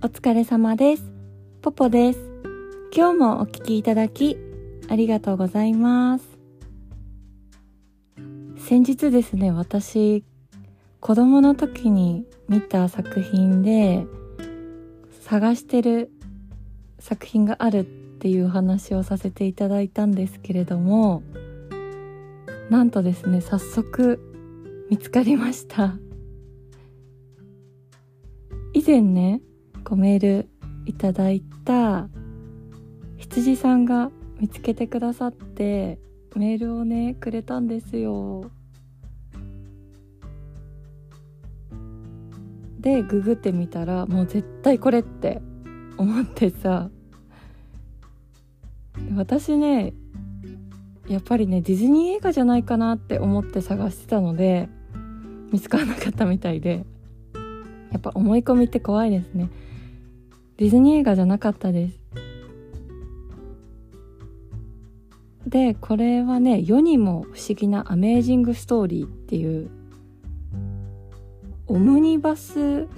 お疲れ様です。ポポです。今日もお聞きいただきありがとうございます。先日ですね、私、子供の時に見た作品で探してる作品があるっていう話をさせていただいたんですけれども、なんとですね、早速見つかりました。以前ね、こうメールいただいた羊さんが見つけてくださってメールをねくれたんですよ。でググってみたらもう絶対これって思ってさ。私ねやっぱりねディズニー映画じゃないかなって思って探してたので見つからなかったみたいでやっぱ思い込みって怖いですね。ディズニー映画じゃなかったです。でこれはね世にも不思議なアメージングストーリーっていうオムニバス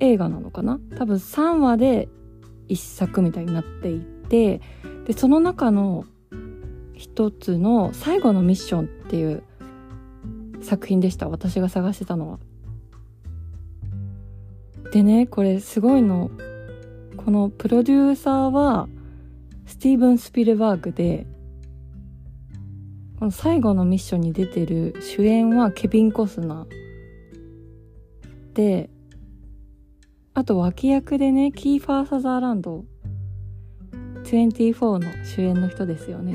映画なのかな？多分3話で1作みたいになっていてでその中の一つの最後のミッションっていう作品でした。私が探してたのは。でねこれすごいの。このプロデューサーはスティーブン・スピルバーグでこの最後のミッションに出てる主演はケビン・コスナーであと脇役でねキーファー・サザーランド24の主演の人ですよね。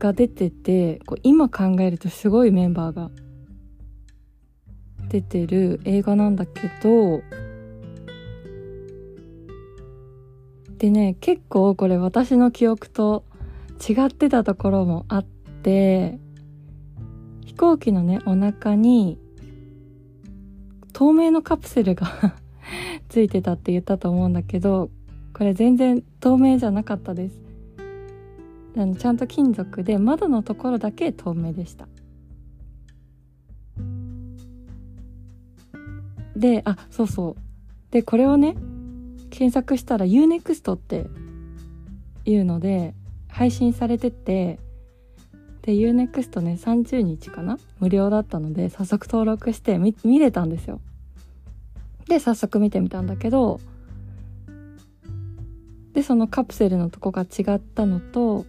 が出ててこう今考えるとすごいメンバーが出てる映画なんだけどでね結構これ私の記憶と違ってたところもあって飛行機のねお腹に透明のカプセルが ついてたって言ったと思うんだけどこれ全然透明じゃなかったです。あのちゃんと金属で窓のところだけ透明でした。であそうそう。でこれをね検索したら UNEXT っていうので配信されててで UNEXT ね30日かな？無料だったので早速登録して見見れたんですよ。で早速見てみたんだけどでそのカプセルのとこが違ったのと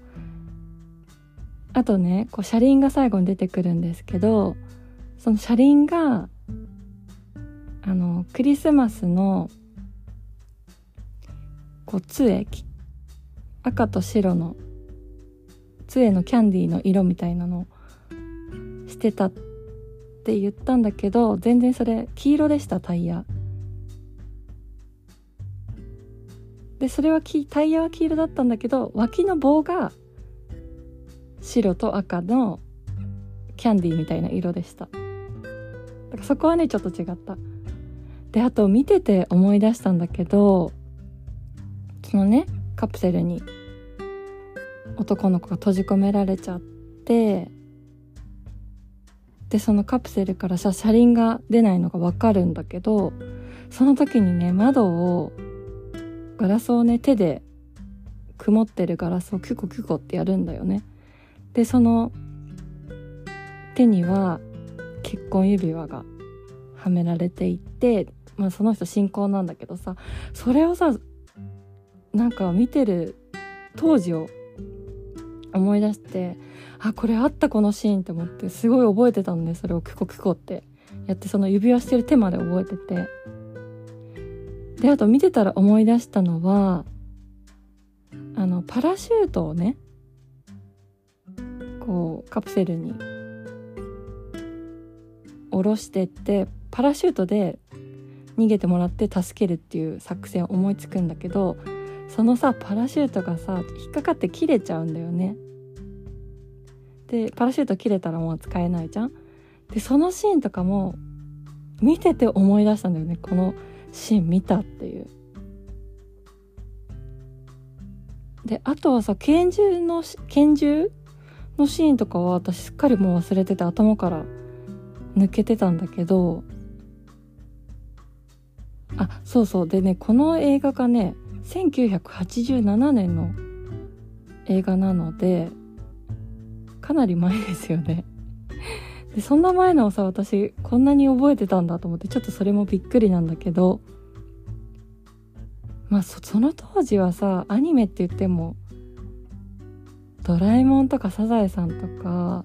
あとねこう車輪が最後に出てくるんですけどその車輪があのクリスマスのこう杖赤と白の杖のキャンディーの色みたいなのをしてたって言ったんだけど全然それ黄色でしたタイヤ。でそれはきタイヤは黄色だったんだけど脇の棒が白と赤のキャンディーみたいな色でした。だからそこはねちょっと違った。であと見てて思い出したんだけどそのねカプセルに男の子が閉じ込められちゃってでそのカプセルからさ車輪が出ないのが分かるんだけどその時にね窓をガラスをね手で曇ってるガラスをキュコキュコってやるんだよね。でその手には結婚指輪がはめられていて、まあ、その人信仰なんだけどさそれをさなんか見てる当時を思い出してあこれあったこのシーンって思ってすごい覚えてたのねそれをキュコキュコって。やってその指輪してる手まで覚えてて。であと見てたら思い出したのはあのパラシュートをねこうカプセルに下ろしてってパラシュートで逃げてもらって助けるっていう作戦を思いつくんだけどそのさパラシュートがさ引っかかって切れちゃうんだよね。でパラシュート切れたらもう使えないじゃん。でそのシーンとかも見てて思い出したんだよね。このシーン見たっていう。であとはさ拳銃の拳銃のシーンとかは私すっかりもう忘れてて頭から抜けてたんだけど。あそうそう。でねこの映画がね1987年の映画なのでかなり前ですよね。でそんな前のをさ私こんなに覚えてたんだと思ってちょっとそれもびっくりなんだけどまあその当時はさアニメって言ってもドラえもんとかサザエさんとか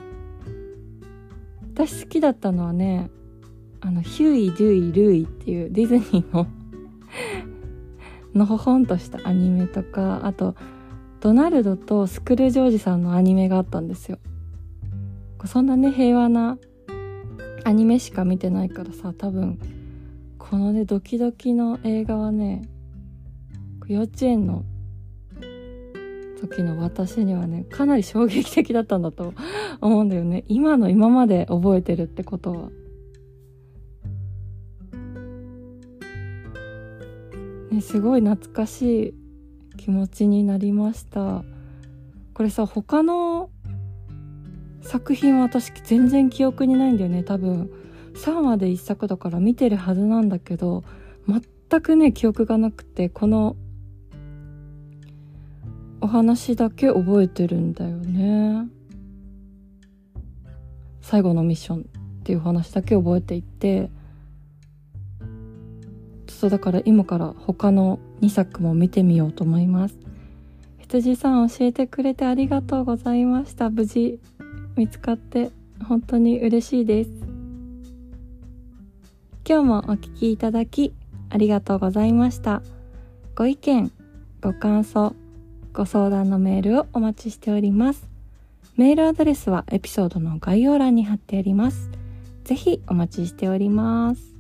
私好きだったのはねあのヒューイ・ドゥイ・ルーイっていうディズニーののほほんとしたアニメとかあとドナルドとスクルージョージさんのアニメがあったんですよ。そんなね平和なアニメしか見てないからさ多分このねドキドキの映画はね幼稚園の時の私にはねかなり衝撃的だったんだと思うんだよね。今の今まで覚えてるってことは。すごい懐かしい気持ちになりました。これさ他の作品は私全然記憶にないんだよね。多分3話で1作だから見てるはずなんだけど全くね記憶がなくてこのお話だけ覚えてるんだよね。最後のミッションっていう話だけ覚えていてそうだから今から他の2作も見てみようと思います。羊さん教えてくれてありがとうございました。無事見つかって本当に嬉しいです。今日もお聴きいただきありがとうございました。ご意見ご感想ご相談のメールをお待ちしております。メールアドレスはエピソードの概要欄に貼ってあります。ぜひお待ちしております。